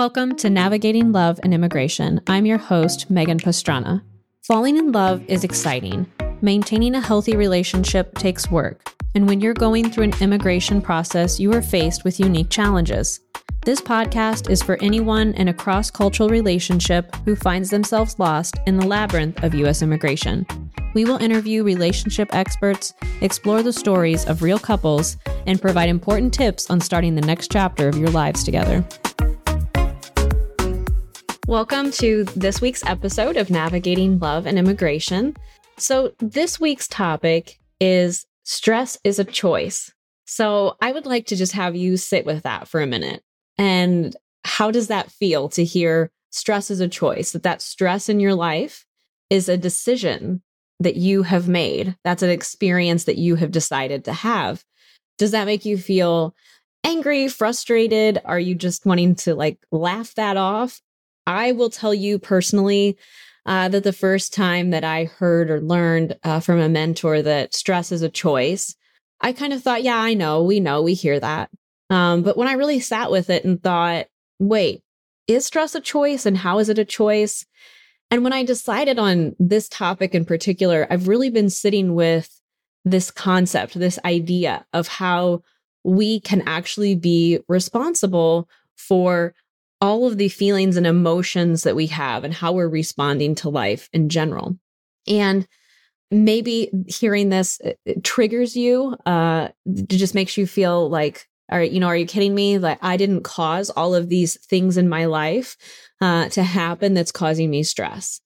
Welcome to Navigating Love and Immigration. I'm your host, Megan Pastrana. Falling in love is exciting. Maintaining a healthy relationship takes work. And when you're going through an immigration process, you are faced with unique challenges. This podcast is for anyone in a cross cultural relationship who finds themselves lost in the labyrinth of U.S. immigration. We will interview relationship experts, explore the stories of real couples, and provide important tips on starting the next chapter of your lives together. Welcome to this week's episode of Navigating Love and Immigration. So, this week's topic is stress is a choice. So, I would like to just have you sit with that for a minute. And how does that feel to hear stress is a choice? That that stress in your life is a decision that you have made. That's an experience that you have decided to have. Does that make you feel angry, frustrated? Are you just wanting to like laugh that off? I will tell you personally uh, that the first time that I heard or learned uh, from a mentor that stress is a choice, I kind of thought, yeah, I know, we know, we hear that. Um, but when I really sat with it and thought, wait, is stress a choice and how is it a choice? And when I decided on this topic in particular, I've really been sitting with this concept, this idea of how we can actually be responsible for all of the feelings and emotions that we have and how we're responding to life in general. And maybe hearing this triggers you, uh, just makes you feel like, all right, you know, are you kidding me? Like I didn't cause all of these things in my life uh, to happen that's causing me stress.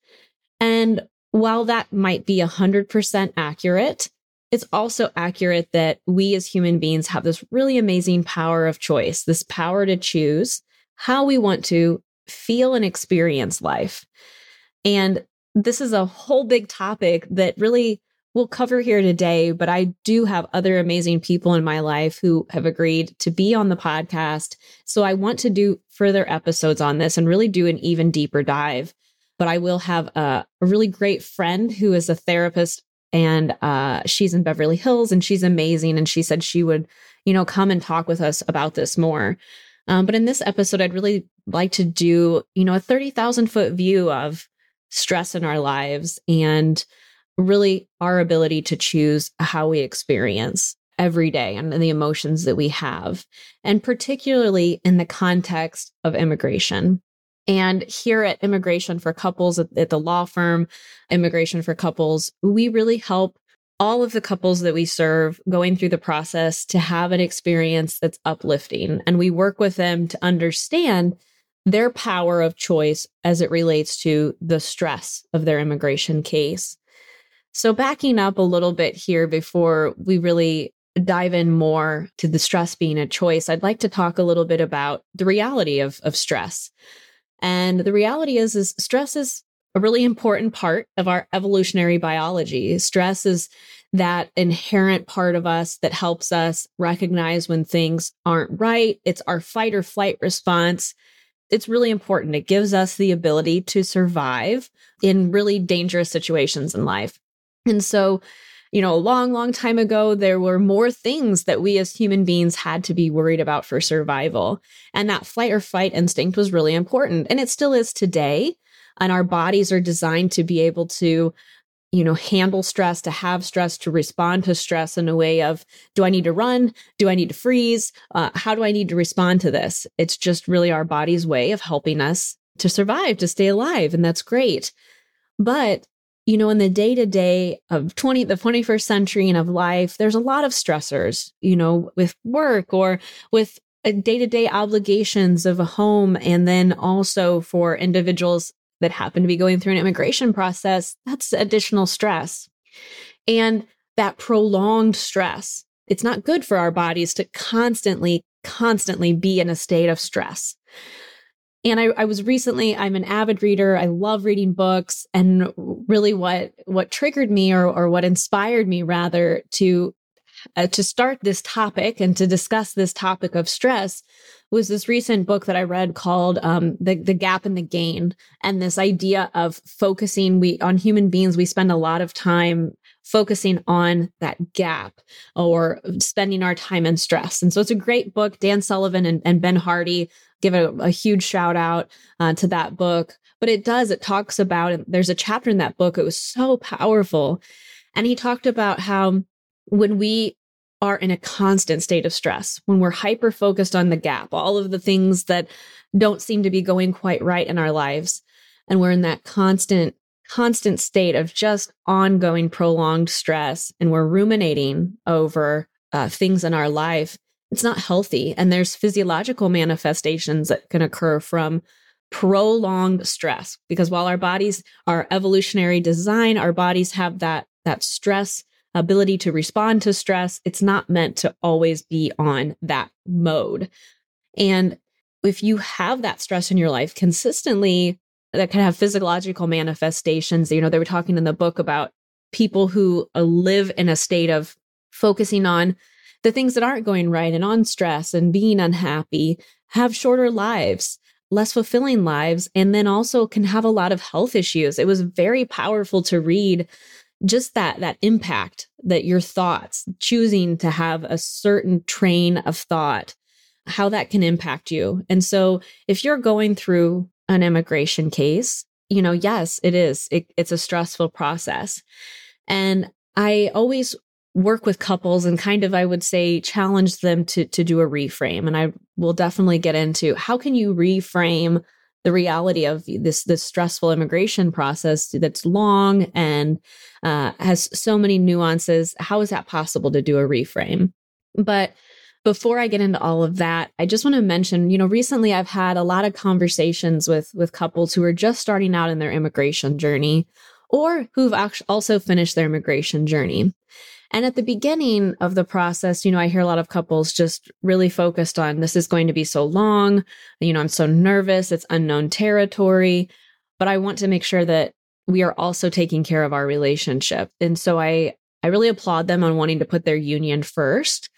And while that might be 100% accurate, it's also accurate that we as human beings have this really amazing power of choice, this power to choose how we want to feel and experience life. And this is a whole big topic that really we'll cover here today, but I do have other amazing people in my life who have agreed to be on the podcast. So I want to do further episodes on this and really do an even deeper dive. But I will have a, a really great friend who is a therapist and uh, she's in Beverly Hills and she's amazing. And she said she would, you know, come and talk with us about this more. Um, but in this episode, I'd really like to do, you know, a 30,000 foot view of stress in our lives and really our ability to choose how we experience every day and the emotions that we have, and particularly in the context of immigration. And here at Immigration for Couples at, at, the law firm, Immigration for Couples, we really help all of the couples that we serve going through the process to have an experience that's uplifting. And we work with them to understand their power of choice as it relates to the stress of their immigration case. So, backing up a little bit here before we really dive in more to the stress being a choice, I'd like to talk a little bit about the reality of, of stress. And the reality is, is stress is a really important part of our evolutionary biology. Stress is that inherent part of us that helps us recognize when things aren't right. It's our fight or flight response. It's really important. It gives us the ability to survive in really dangerous situations in life. And so, you know, a long, long time ago, there were more things that we as human beings had to be worried about for survival. And that flight or fight instinct was really important. And it still is today and our bodies are designed to be able to you know handle stress to have stress to respond to stress in a way of do i need to run? Do i need to freeze? Uh, how do i need to respond to this? It's just really our body's way of helping us to survive to stay alive and that's great. But you know in the day to day of 20 the 21st century and of life there's a lot of stressors you know with work or with day to day obligations of a home and then also for individuals that happen to be going through an immigration process, that's additional stress. And that prolonged stress, it's not good for our bodies to constantly, constantly be in a state of stress. And I, I was recently, I'm an avid reader. I love reading books. And really what, what triggered me or, or what inspired me rather to uh, to start this topic and to discuss this topic of stress was this recent book that I read called um, the the Gap and the Gain, and this idea of focusing we on human beings. We spend a lot of time focusing on that gap or spending our time in stress. And so it's a great book. Dan Sullivan and, and Ben Hardy give a, a huge shout out uh, to that book. But it does, it talks about, and there's a chapter in that book, it was so powerful. And he talked about how when we are in a constant state of stress, when we're hyper focused on the gap, all of the things that don't seem to be going quite right in our lives, and we're in that constant, constant state of just ongoing, prolonged stress, and we're ruminating over uh, things in our life, it's not healthy. And there's physiological manifestations that can occur from prolonged stress because while our bodies are evolutionary design, our bodies have that that stress ability to respond to stress. It's not meant to always be on that mode. And if you have that stress in your life consistently, that can have physiological manifestations. You know, they were talking in the book about people who uh, live in a state of focusing on the things that aren't going right and on stress and being unhappy, have shorter lives, less fulfilling lives, and then also can have a lot of health issues. It was very powerful to read just that that impact that your thoughts choosing to have a certain train of thought how that can impact you. And so if you're going through an immigration case you know yes it is. It, it's a stressful process. And i always work with couples and kind of i would say challenge them to to do a reframe. And i will definitely get into how can you reframe the reality of this this stressful immigration process that's long and uh, has so many nuances. How is that possible to do a reframe? But before I get into all of that, I just want to mention, you know, recently I've had a lot of conversations with with couples who are just starting out in their immigration journey or who've also finished their immigration journey. And at the beginning of the process, you know, I hear a lot of couples just really focused on this is going to be so long. You know, I'm so nervous. It's unknown territory. But I want to make sure that we are also taking care of our relationship. And so I, I really applaud them on wanting to put their union first.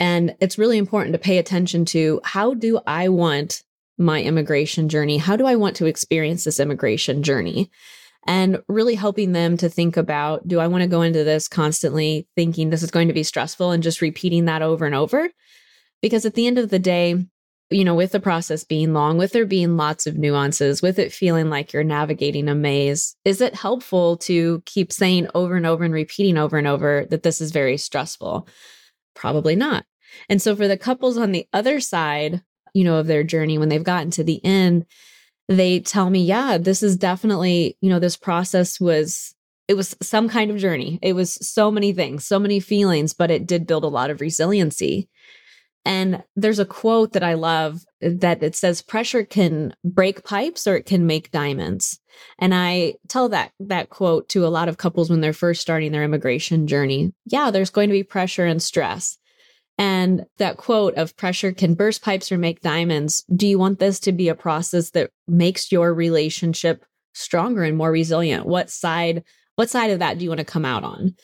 And it's really important to pay attention to how do I want my immigration journey? How do I want to experience this immigration journey? And really helping them to think about do I want to go into this constantly thinking this is going to be stressful and just repeating that over and over? Because at the end of the day, you know, with the process being long, with there being lots of nuances, with it feeling like you're navigating a maze, is it helpful to keep saying over and over and repeating over and over that this is very stressful? Probably not. And so for the couples on the other side, you know, of their journey, when they've gotten to the end, they tell me, yeah, this is definitely, you know, this process was, it was some kind of journey. It was so many things, so many feelings, but it did build a lot of resiliency. And there's a quote that I love uh, that it says pressure can break pipes or it can make diamonds. And I tell that that quote to a lot of couples when they're first starting their immigration journey. Yeah, there's going to be pressure and stress. And that quote of pressure can burst pipes or make diamonds. Do you want this to be a process that makes your relationship stronger and more resilient? What side, what side of that do you want to come out on?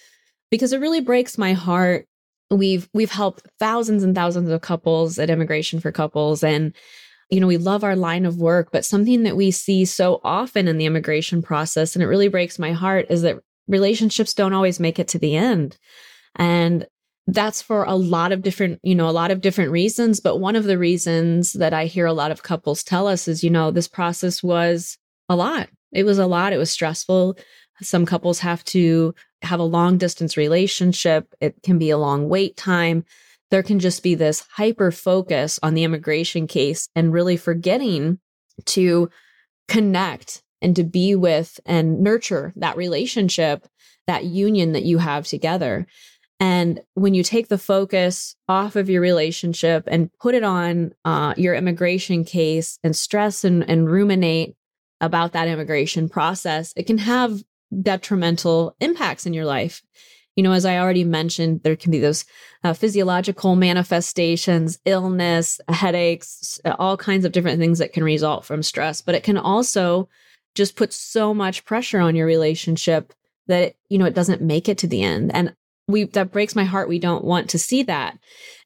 Because it really breaks my heart. We've, we've helped thousands and thousands of couples at Immigration for Couples. And, you know, we love our line of work, but something that we see so often in the immigration process, and it really breaks my heart, is that relationships don't always make it to the end. And that's for a lot of different, you know, a lot of different reasons. But one of the reasons that I hear a lot of couples tell us is, you know, this process was a lot. It was a lot. It was stressful. Some couples have to have a long distance relationship. It can be a long wait time. There can just be this hyper focus on the immigration case and really forgetting to connect and to be with and nurture that relationship, that union that you have together. And when you take the focus off of your relationship and put it on uh, your immigration case and stress and, and ruminate about that immigration process, it can have detrimental impacts in your life. You know, as I already mentioned, there can be those uh, physiological manifestations, illness, headaches, all kinds of different things that can result from stress, but it can also just put so much pressure on your relationship that you know it doesn't make it to the end and we that breaks my heart we don't want to see that.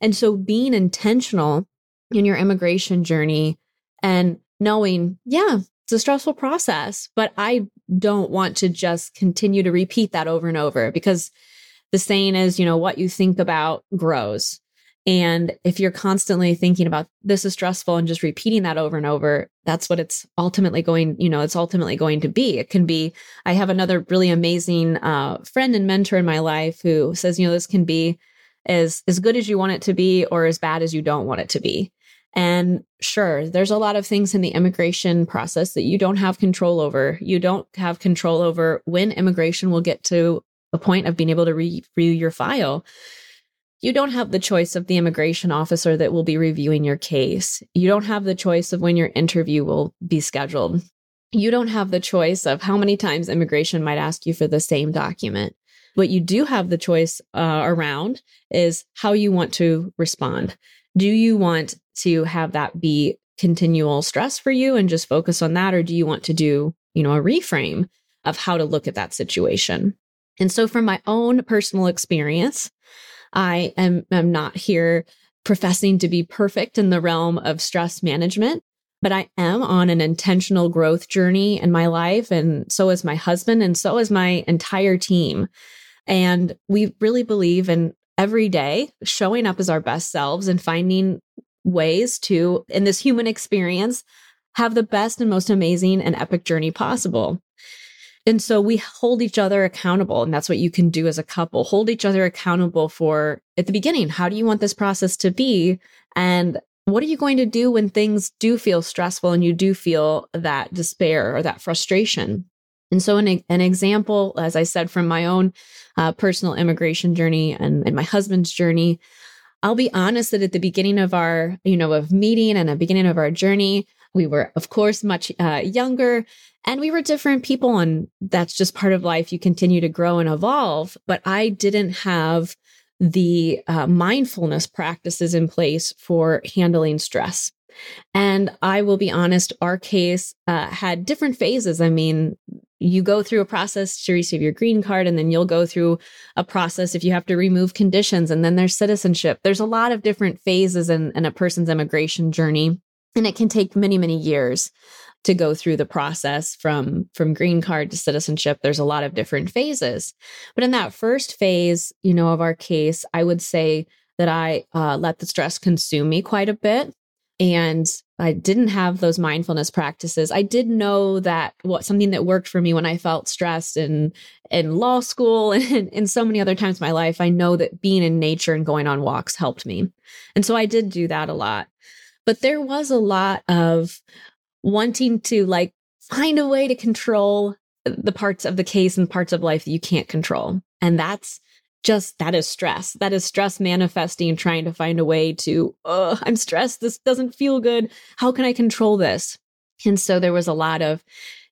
And so being intentional in your immigration journey and knowing yeah it's a stressful process but i don't want to just continue to repeat that over and over because the saying is you know what you think about grows And if you're constantly thinking about this is stressful and just repeating that over and over, that's what it's ultimately going, you know, it's ultimately going to be. It can be, I have another really amazing uh, friend and mentor in my life who says, you know, this can be as, as good as you want it to be or as bad as you don't want it to be. And sure, there's a lot of things in the immigration process that you don't have control over. You don't have control over when immigration will get to a point of being able to review your file. You don't have the choice of the immigration officer that will be reviewing your case. You don't have the choice of when your interview will be scheduled. You don't have the choice of how many times immigration might ask you for the same document. What you do have the choice uh, around is how you want to respond. Do you want to have that be continual stress for you and just focus on that? Or do you want to do, you know, a reframe of how to look at that situation? And so from my own personal experience, I am, am not here professing to be perfect in the realm of stress management, but I am on an intentional growth journey in my life. And so is my husband, and so is my entire team. And we really believe in every day showing up as our best selves and finding ways to, in this human experience, have the best and most amazing and epic journey possible. And so we hold each other accountable. And that's what you can do as a couple hold each other accountable for at the beginning. How do you want this process to be? And what are you going to do when things do feel stressful and you do feel that despair or that frustration? And so, an, an example, as I said, from my own uh, personal immigration journey and, and my husband's journey, I'll be honest that at the beginning of our, you know, of meeting and the beginning of our journey, we were, of course, much uh, younger and we were different people. And that's just part of life. You continue to grow and evolve. But I didn't have the uh, mindfulness practices in place for handling stress. And I will be honest, our case uh, had different phases. I mean, you go through a process to receive your green card, and then you'll go through a process if you have to remove conditions, and then there's citizenship. There's a lot of different phases in, in a person's immigration journey, and it can take many, many years to go through the process from from green card to citizenship. There's a lot of different phases. But in that first phase you know of our case i would say that i uh, let the stress consume me quite a bit. And i didn't have those mindfulness practices. I did know that what something that worked for me when i felt stressed in in law school and in so many other times in my life i know that being in nature and going on walks helped me. And so i did do that a lot but there was a lot of wanting to like find a way to control the parts of the case and parts of life that you can't control. And that's just that is stress. That is stress manifesting trying to find a way to, oh, I'm stressed. This doesn't feel good. How can I control this? And so there was a lot of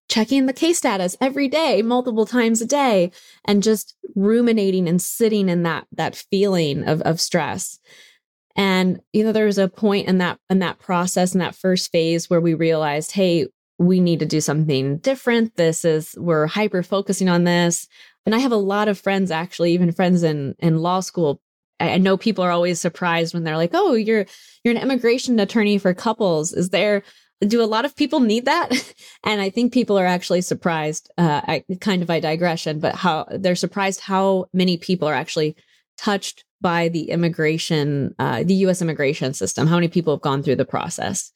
checking the case status every day, multiple times a day, and just ruminating and sitting in that that feeling of, of stress. And you know, there was a point in that in that process in that first phase where we realized, hey, we need to do something different. This is we're hyper focusing on this. And I have a lot of friends, actually, even friends in in law school. I know people are always surprised when they're like, "Oh, you're you're an immigration attorney for couples." Is there do a lot of people need that? and I think people are actually surprised. Uh, I, kind of by digression, but how they're surprised how many people are actually touched by the immigration, uh, the US immigration system, how many people have gone through the process.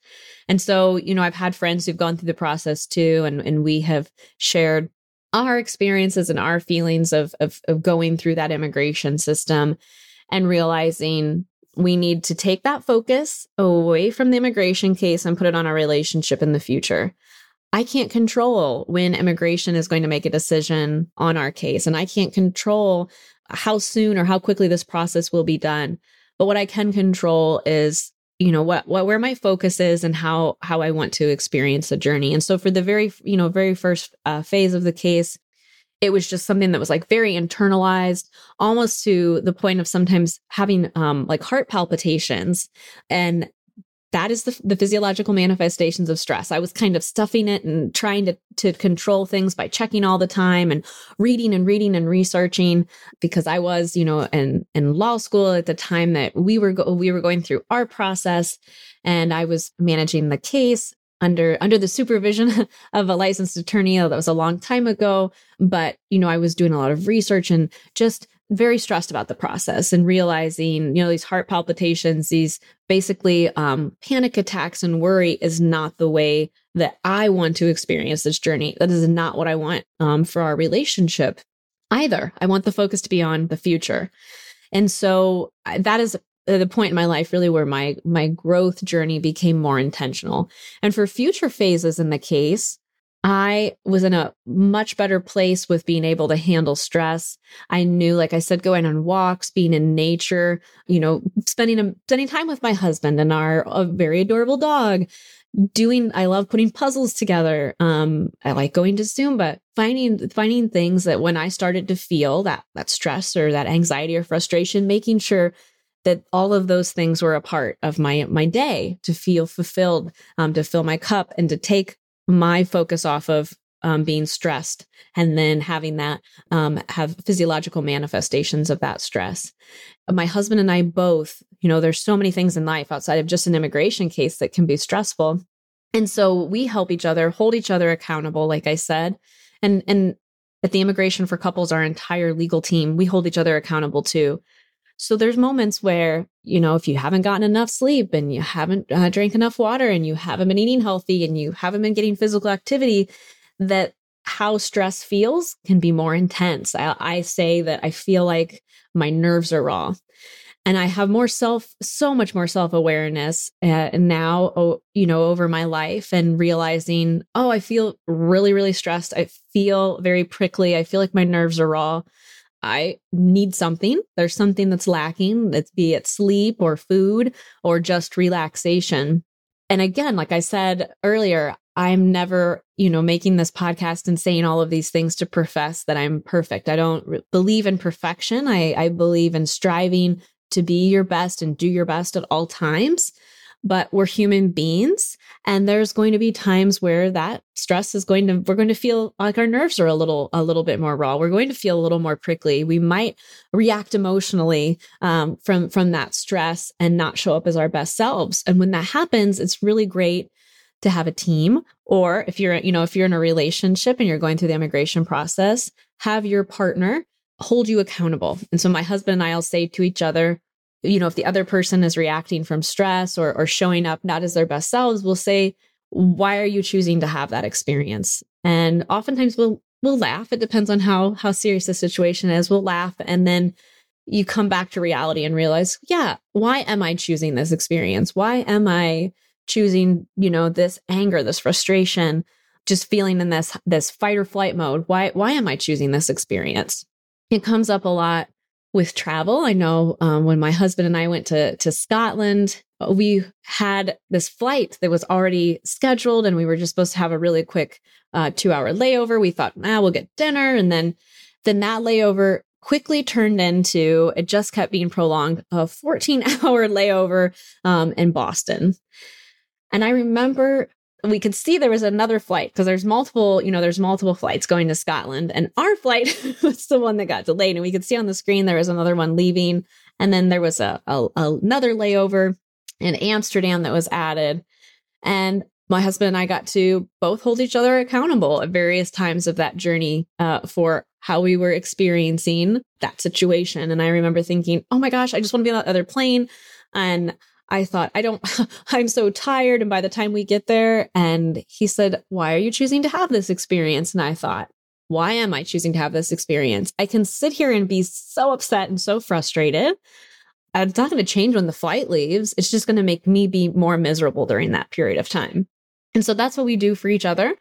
And so, you know, I've had friends who've gone through the process too, and, and we have shared our experiences and our feelings of, of, of going through that immigration system and realizing we need to take that focus away from the immigration case and put it on our relationship in the future. I can't control when immigration is going to make a decision on our case, and I can't control how soon or how quickly this process will be done. But what I can control is, you know, what, what where my focus is and how how I want to experience the journey. And so for the very, you know, very first uh, phase of the case, it was just something that was like very internalized, almost to the point of sometimes having um like heart palpitations and that is the, the physiological manifestations of stress. I was kind of stuffing it and trying to, to control things by checking all the time and reading and reading and researching because I was, you know, in, in law school at the time that we were, go- we were going through our process and I was managing the case under under the supervision of a licensed attorney that was a long time ago but you know i was doing a lot of research and just very stressed about the process and realizing, you know, these heart palpitations, these basically um, panic attacks and worry is not the way that I want to experience this journey. That is not what I want um, for our relationship either. I want the focus to be on the future. And so that is the point in my life really where my my growth journey became more intentional. And for future phases in the case, I was in a much better place with being able to handle stress. I knew, like I said, going on walks, being in nature, you know, spending a, spending time with my husband and our very adorable dog. Doing, I love putting puzzles together. Um, I like going to Zumba, finding finding things that when I started to feel that that stress or that anxiety or frustration, making sure that all of those things were a part of my my day to feel fulfilled, um, to fill my cup, and to take my focus off of um, being stressed and then having that um, have physiological manifestations of that stress. My husband and I both, you know, there's so many things in life outside of just an immigration case that can be stressful. And so we help each other, hold each other accountable, like I said. And and at the Immigration for Couples, our entire legal team, we hold each other accountable too. So there's moments where, you know, if you haven't gotten enough sleep and you haven't uh, drank enough water and you haven't been eating healthy and you haven't been getting physical activity, that how stress feels can be more intense. I, I say that I feel like my nerves are raw and I have more self, so much more self awareness uh, now, oh, you know, over my life and realizing, oh, I feel really, really stressed. I feel very prickly. I feel like my nerves are raw. I need something. There's something that's lacking, that's be it sleep or food or just relaxation. And again, like I said earlier, I'm never, you know, making this podcast and saying all of these things to profess that I'm perfect. I don't re- believe in perfection. I, I believe in striving to be your best and do your best at all times but we're human beings and there's going to be times where that stress is going to we're going to feel like our nerves are a little a little bit more raw. We're going to feel a little more prickly. We might react emotionally um, from from that stress and not show up as our best selves. And when that happens it's really great to have a team or if you're you know if you're in a relationship and you're going through the immigration process have your partner hold you accountable. And so my husband and i'll say to each other you know, if the other person is reacting from stress or, or showing up not as their best selves, we'll say, why are you choosing to have that experience? And oftentimes we'll, we'll laugh. It depends on how, how serious the situation is. We'll laugh. And then you come back to reality and realize, yeah, why am I choosing this experience? Why am I choosing, you know, this anger, this frustration, just feeling in this, this fight or flight mode? Why, why am I choosing this experience? It comes up a lot with travel. I know um, when my husband and I went to to Scotland, we had this flight that was already scheduled, and we were just supposed to have a really quick uh, two hour layover. We thought, ah, we'll get dinner, and then then that layover quickly turned into it just kept being prolonged a 14 hour layover um, in Boston. And I remember we could see there was another flight because there's multiple, you know, there's multiple flights going to Scotland. And our flight was the one that got delayed. And we could see on the screen there was another one leaving. And then there was a, a another layover in Amsterdam that was added. And my husband and I got to both hold each other accountable at various times of that journey uh, for how we were experiencing that situation. And I remember thinking, oh my gosh, I just want to be on that other plane. And I thought, I don't, I'm so tired. And by the time we get there, and he said, Why are you choosing to have this experience? And I thought, Why am I choosing to have this experience? I can sit here and be so upset and so frustrated. It's not going to change when the flight leaves. It's just going to make me be more miserable during that period of time. And so that's what we do for each other.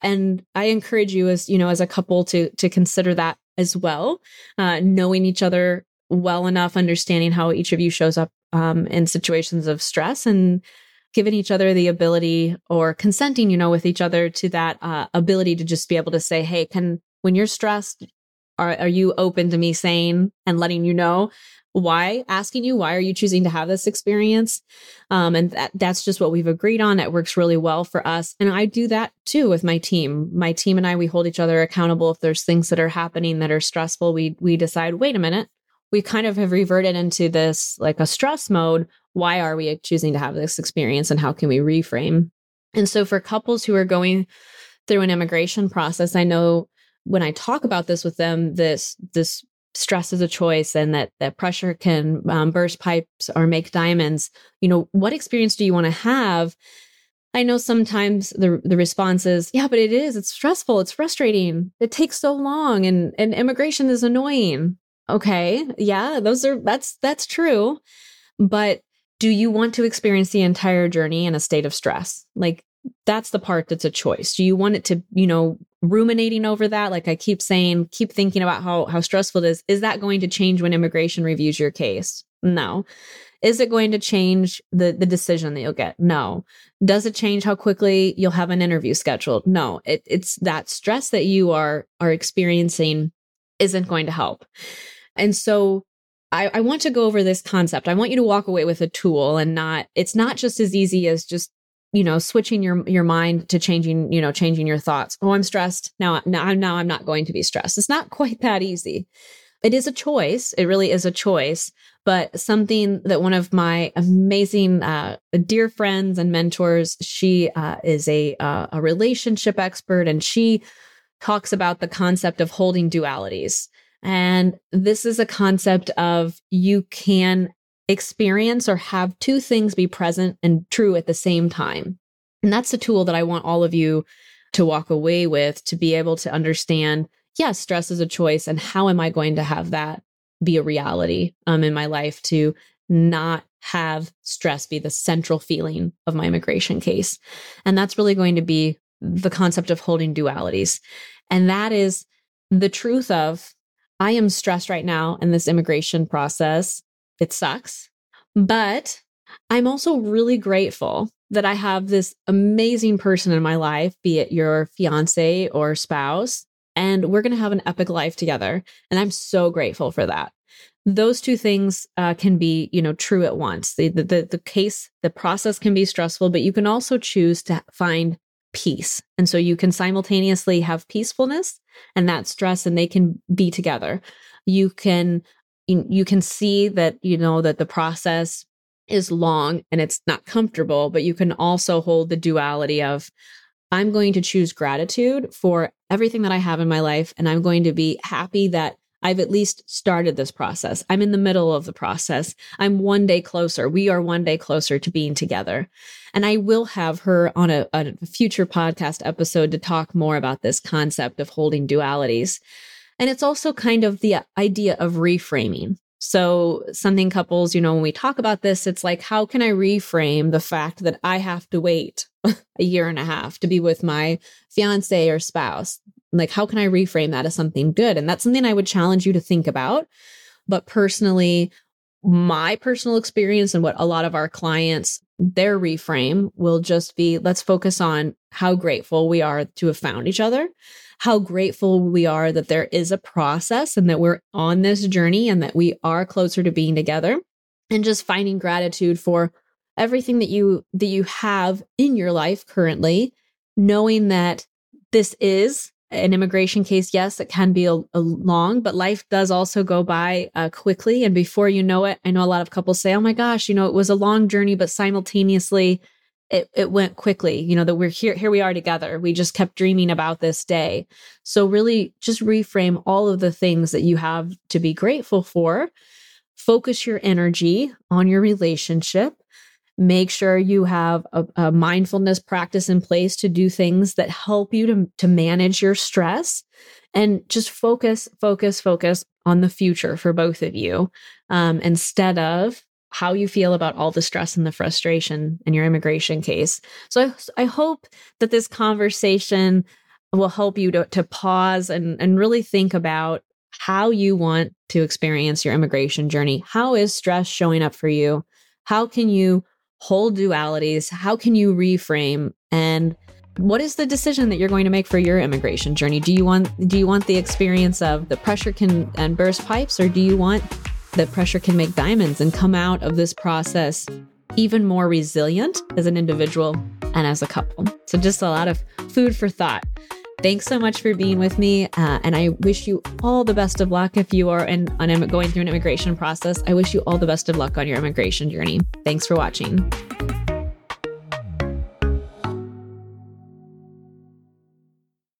And I encourage you as, you know, as a couple to, to consider that as well, uh, knowing each other well enough, understanding how each of you shows up um, in situations of stress and giving each other the ability or consenting, you know, with each other to that uh, ability to just be able to say, hey, can, when you're stressed, are, are you open to me saying and letting you know why asking you why are you choosing to have this experience? Um, and that that's just what we've agreed on. It works really well for us. And i do that too with my team. My team and i we hold each other accountable if there's things that are happening that are stressful. We we decide wait a minute we kind of have reverted into this like a stress mode. Why are we choosing to have this experience and how can we reframe? And so for couples who are going through an immigration process, I know when I talk about this with them, this this stress is a choice and that that pressure can um, burst pipes or make diamonds you know what experience do you want to have i know sometimes the the response is yeah but it is it's stressful it's frustrating it takes so long and and immigration is annoying okay yeah those are that's that's true but do you want to experience the entire journey in a state of stress like that's the part that's a choice. Do you want it to, you know, ruminating over that? Like I keep saying, keep thinking about how how stressful it is. Is that going to change when immigration reviews your case? No. Is it going to change the the decision that you'll get? No. Does it change how quickly you'll have an interview scheduled? No. It, it's that stress that you are are experiencing isn't going to help. And so I, I want to go over this concept. I want you to walk away with a tool and not, it's not just as easy as just you know switching your your mind to changing you know changing your thoughts. Oh i'm stressed. Now now I'm now i'm not going to be stressed. It's not quite that easy. It is a choice. It really is a choice. But something that one of my amazing uh, dear friends and mentors she uh, is a uh, a relationship expert and she talks about the concept of holding dualities and this is a concept of you can experience or have two things be present and true at the same time. And that's a tool that I want all of you to walk away with to be able to understand yes, stress is a choice. And how am I going to have that be a reality um, in my life to not have stress be the central feeling of my immigration case? And that's really going to be the concept of holding dualities. And that is the truth of I am stressed right now in this immigration process. It sucks. But I'm also really grateful that I have this amazing person in my life, be it your fiance or spouse, and we're going to have an epic life together. And I'm so grateful for that. Those two things uh, can be, you know, true at once. The, the the case, the process can be stressful, but you can also choose to find peace, and so you can simultaneously have peacefulness and that stress, and they can be together. You can you, can see that you know that the process is long and it's not comfortable but you can also hold the duality of i'm going to choose gratitude for everything that i have in my life and i'm going to be happy that I've at least started this process. I'm in the middle of the process. I'm one day closer. We are one day closer to being together. And I will have her on a, a, future podcast episode to talk more about this concept of holding dualities. And it's also kind of the idea of reframing. So, something couples, you know, when we talk about this, it's like, how can I reframe the fact that I have to wait a year and a half to be with my fiance or spouse? Like, how can I reframe that as something good? And that's something I would challenge you to think about. But personally, my personal experience and what a lot of our clients, their reframe will just be let's focus on how grateful we are to have found each other how grateful we are that there is a process and that we're on this journey and that we are closer to being together and just finding gratitude for everything that you that you have in your life currently knowing that this is an immigration case yes it can be a, a long but life does also go by uh, quickly and before you know it i know a lot of couples say oh my gosh you know it was a long journey but simultaneously it, it went quickly, you know, that we're here, here we are together. We just kept dreaming about this day. So really just reframe all of the things that you have to be grateful for. Focus your energy on your relationship. Make sure you have a, a mindfulness practice in place to do things that help you to, to manage your stress and just focus, focus, focus on the future for both of you um, instead of how you feel about all the stress and the frustration in your immigration case. So I, I hope that this conversation will help you to, to pause and, and really think about how you want to experience your immigration journey. How is stress showing up for you? How can you hold dualities? How can you reframe? And what is the decision that you're going to make for your immigration journey? Do you want do you want the experience of the pressure can and burst pipes or do you want that pressure can make diamonds and come out of this process even more resilient as an individual and as a couple. So, just a lot of food for thought. Thanks so much for being with me. Uh, and I wish you all the best of luck if you are in, on going through an immigration process. I wish you all the best of luck on your immigration journey. Thanks for watching.